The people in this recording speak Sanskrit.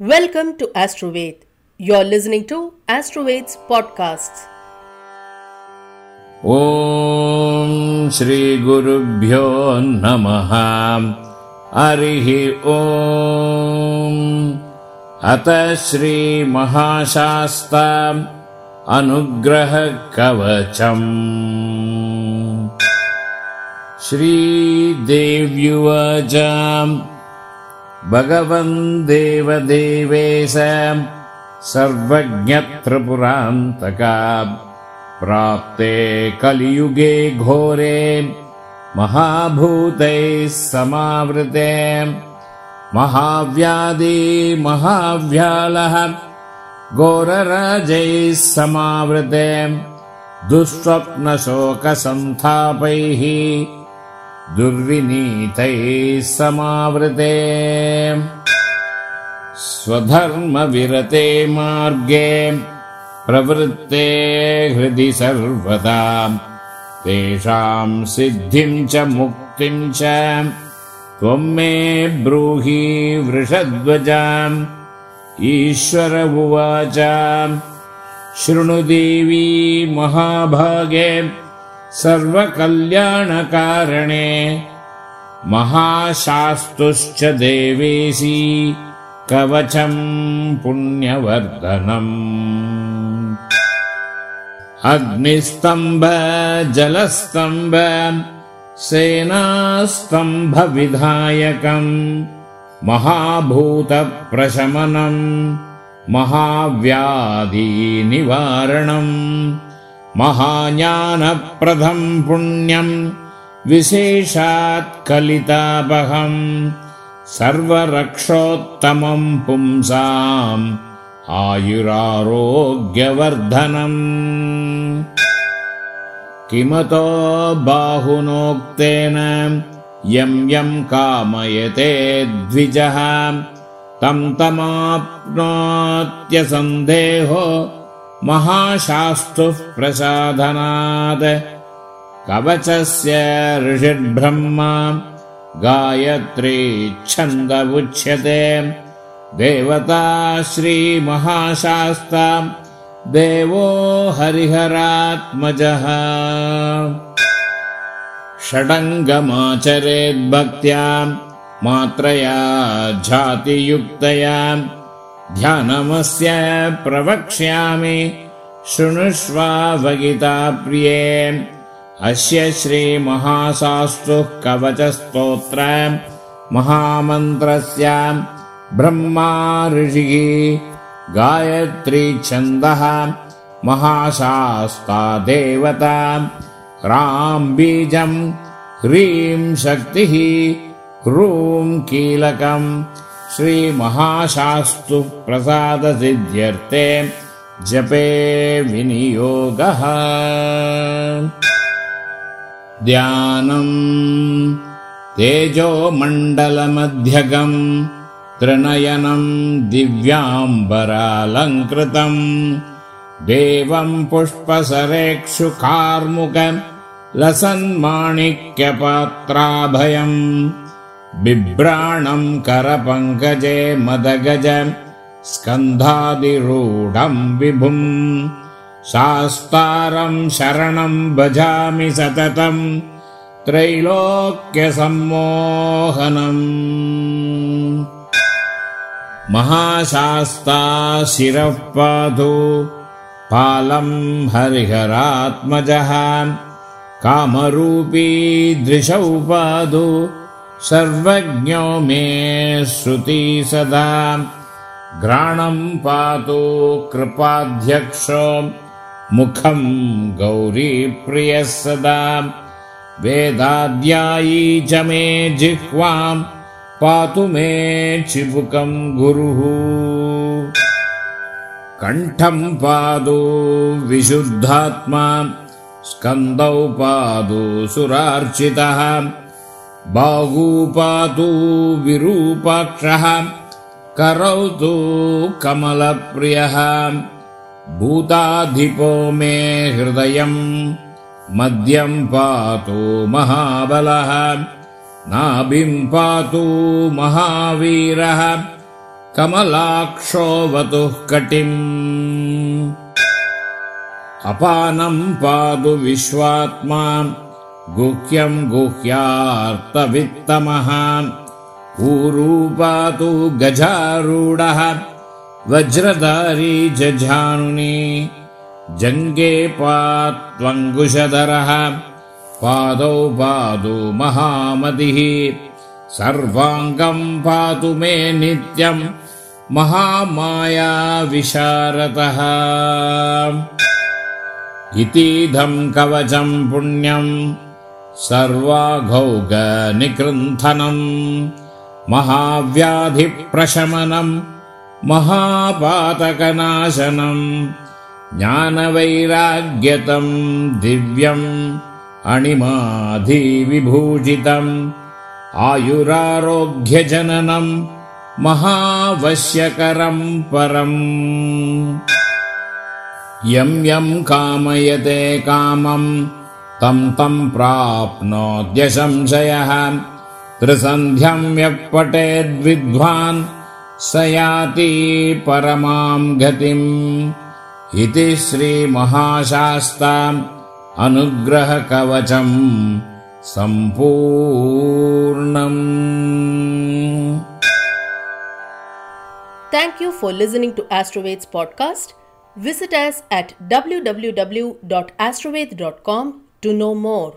Welcome to Astroved. You're listening to Astroved's podcasts. ॐ श्रीगुरुभ्यो नमः हरिः ॐ अत श्रीमहाशास्ता अनुग्रहकवचम् श्रीदेव्युवाच भगवन् देवदेवेश सर्वज्ञत्रिपुरान्तका प्राप्ते कलियुगे घोरे महाभूतैः समावृते महाव्याधि महाव्यालः घोरराजैः समावृते दुःस्वप्नशोकसन्तापैः दुर्विनीतैः समावृते। स्वधर्मविरते मार्गे प्रवृत्ते हृदि सर्वदा। तेषाम् सिद्धिम् च मुक्तिम् च त्वम् मे ब्रूहि वृषध्वजाम् ईश्वर उवाच शृणु देवी महाभागे सर्वकल्याणकारणे महाशास्तुश्च देवेशी कवचम् पुण्यवर्धनम्। अग्निस्तम्भ जलस्तम्भ सेनास्तम्भविधायकम् महाभूतप्रशमनम् महाव्याधिनिवारणम् महाज्ञानप्रदम् पुण्यम् विशेषात् कलितापहम् सर्वरक्षोत्तमम् पुंसाम् आयुरारोग्यवर्धनम् किमतो बाहुनोक्तेन यम् यम् कामयते द्विजः तम् तमाप्नोत्यसन्देहो महाशास्तुः प्रसाधनात् कवचस्य ऋषिर्ब्रह्मा गायत्री छन्द उच्यते। देवता श्रीमहाशास्ता देवो हरिहरात्मजः। षडङ्गमाचरेद्भक्त्या मात्रया झातियुक्तया ध्यानमस्य प्रवक्ष्यामि। शृणुष्वा प्रिये। अस्य श्रीमहाशास्तुः कवचस्तोत्र। महामन्त्रस्य ब्रह्मा ऋषिः। गायत्री छन्दः। महाशास्ता देवता। राम् बीजम् ह्रीं शक्तिः। ह्रूं कीलकम् श्रीमहाशास्तु प्रसादसिद्ध्यर्थे जपे विनियोगः। ध्यानम् तेजोमण्डलमध्यगम् त्रिनयनम् दिव्याम्बरालङ्कृतम् देवम् पुष्पसरेक्षुकार्मुक लसन्माणिक्यपात्राभयम् बिभ्राणम् करपङ्कजे मदगज स्कन्धादिरूढम् विभुम् शास्तारम् शरणम् भजामि सततम् त्रैलोक्यसम्मोहनम्। महाशास्ता शिरः पातु पालम् हरिहरात्मजः कामरूपी दृशौ पातु सर्वज्ञो मे श्रुति सदा। घ्राणम् पातु कृपाध्यक्षो मुखम् गौरीप्रियः सदा। वेदाध्यायी च मे जिह्वाम् पातु मे चिबुकम् गुरुः। कण्ठम् पादु विशुद्धात्मा स्कन्दौ पादु सुरार्चितः बाहू पातु विरूपाक्षः करौ तु कमलप्रियः। भूताधिपो मे हृदयम् मद्यम् पातु महाबलः। नाभिम् पातु महावीरः कमलाक्षोऽवतुः कटिम्। अपानम् पादु विश्वात्मा गुह्यम् गुह्यार्तवित्तमः ऊरूपातु गजारूढः वज्रधारी जजानुनी जङ्गे पात्वङ्कुशधरः पादौ पादु महामतिः सर्वाङ्गम् पातु मे नित्यम् महामाया विशारतः इतीदम् कवचम् पुण्यम् सर्वाघौगनिकृन्थनम् महाव्याधिप्रशमनम् महापातकनाशनम् ज्ञानवैराग्यतम् दिव्यम् अणिमाधिविभूषितम् आयुरारोग्यजननम् महावश्यकरम् परम्। यम् यम् कामयते कामम् तम् तम् प्राप्नोद्य संशयः त्रिसन्ध्यम् पठेद्विद्वान् स याति परमाम् गतिम् इति श्रीमहाशास्ता अनुग्रहकवचम् सम्पूर्णम् Thank you for listening to Astroveds podcast. Visit us at www.astroved.com to know more.